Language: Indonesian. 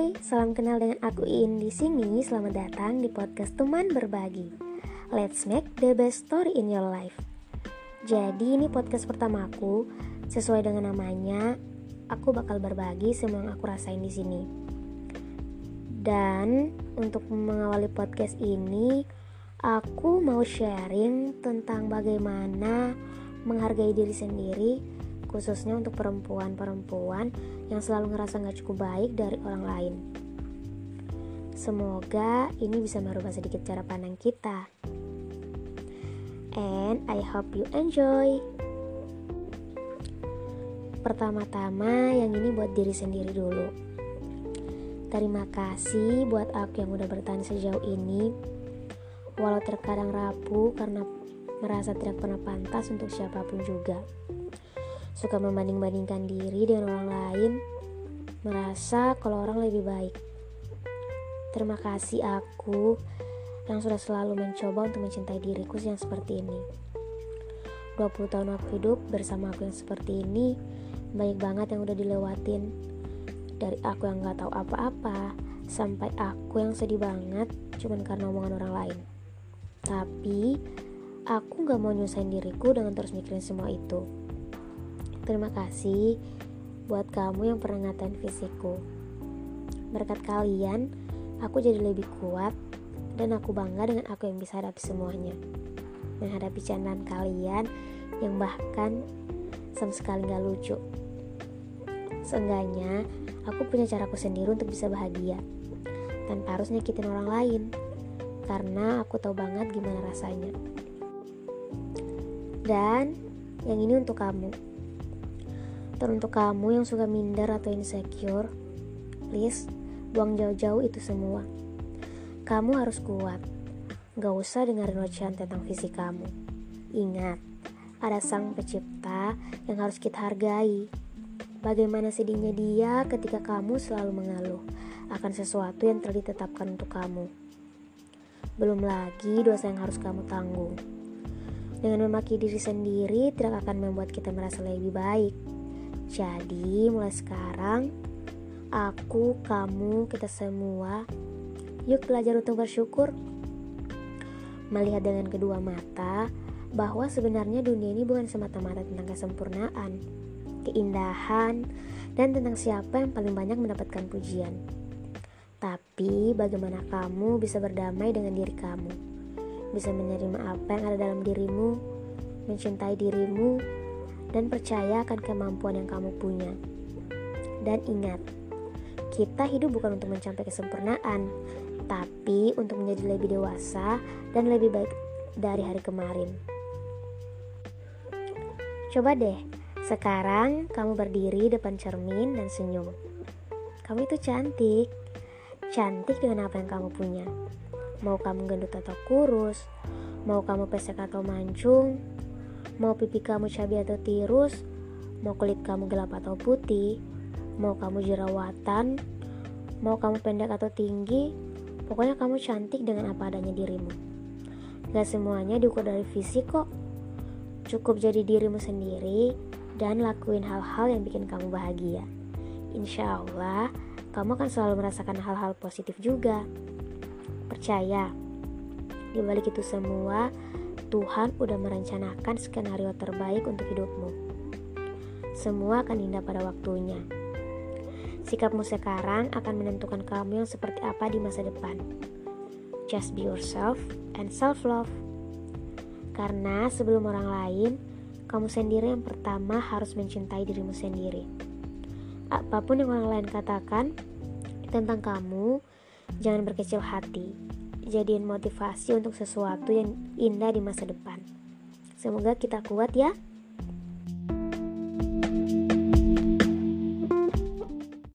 Hai, salam kenal dengan aku Iin di sini. Selamat datang di podcast Teman Berbagi. Let's make the best story in your life. Jadi ini podcast pertamaku. Sesuai dengan namanya, aku bakal berbagi semua yang aku rasain di sini. Dan untuk mengawali podcast ini, aku mau sharing tentang bagaimana menghargai diri sendiri khususnya untuk perempuan-perempuan yang selalu ngerasa gak cukup baik dari orang lain. Semoga ini bisa merubah sedikit cara pandang kita. And I hope you enjoy. Pertama-tama yang ini buat diri sendiri dulu. Terima kasih buat aku yang udah bertahan sejauh ini. Walau terkadang rapuh karena merasa tidak pernah pantas untuk siapa pun juga suka membanding-bandingkan diri dengan orang lain, merasa kalau orang lebih baik. Terima kasih aku yang sudah selalu mencoba untuk mencintai diriku yang seperti ini. 20 tahun aku hidup bersama aku yang seperti ini, banyak banget yang udah dilewatin. Dari aku yang gak tahu apa-apa, sampai aku yang sedih banget cuman karena omongan orang lain. Tapi, aku gak mau nyusahin diriku dengan terus mikirin semua itu. Terima kasih buat kamu yang pernah ngatain fisikku. Berkat kalian, aku jadi lebih kuat dan aku bangga dengan aku yang bisa hadapi semuanya. Menghadapi candaan kalian yang bahkan sama sekali gak lucu. Seenggaknya, aku punya caraku sendiri untuk bisa bahagia tanpa harus nyakitin orang lain karena aku tahu banget gimana rasanya. Dan yang ini untuk kamu untuk kamu yang suka minder atau insecure, please buang jauh-jauh itu semua. Kamu harus kuat. Gak usah dengerin ocehan tentang fisik kamu. Ingat, ada sang pencipta yang harus kita hargai. Bagaimana sedihnya dia ketika kamu selalu mengeluh akan sesuatu yang telah ditetapkan untuk kamu. Belum lagi dosa yang harus kamu tanggung. Dengan memaki diri sendiri tidak akan membuat kita merasa lebih baik. Jadi, mulai sekarang, aku, kamu, kita semua, yuk belajar untuk bersyukur. Melihat dengan kedua mata bahwa sebenarnya dunia ini bukan semata-mata tentang kesempurnaan, keindahan, dan tentang siapa yang paling banyak mendapatkan pujian. Tapi, bagaimana kamu bisa berdamai dengan diri kamu? Bisa menerima apa yang ada dalam dirimu, mencintai dirimu, dan percaya akan kemampuan yang kamu punya. Dan ingat, kita hidup bukan untuk mencapai kesempurnaan, tapi untuk menjadi lebih dewasa dan lebih baik dari hari kemarin. Coba deh, sekarang kamu berdiri depan cermin dan senyum. Kamu itu cantik, cantik dengan apa yang kamu punya. Mau kamu gendut atau kurus, mau kamu pesek atau mancung, Mau pipi kamu cabai atau tirus, mau kulit kamu gelap atau putih, mau kamu jerawatan, mau kamu pendek atau tinggi, pokoknya kamu cantik dengan apa adanya dirimu. Gak semuanya diukur dari fisik kok. Cukup jadi dirimu sendiri dan lakuin hal-hal yang bikin kamu bahagia. Insya Allah, kamu akan selalu merasakan hal-hal positif juga. Percaya, di balik itu semua, Tuhan udah merencanakan skenario terbaik untuk hidupmu. Semua akan indah pada waktunya. Sikapmu sekarang akan menentukan kamu yang seperti apa di masa depan. Just be yourself and self-love. Karena sebelum orang lain, kamu sendiri yang pertama harus mencintai dirimu sendiri. Apa pun yang orang lain katakan tentang kamu, jangan berkecil hati jadiin motivasi untuk sesuatu yang indah di masa depan. Semoga kita kuat ya.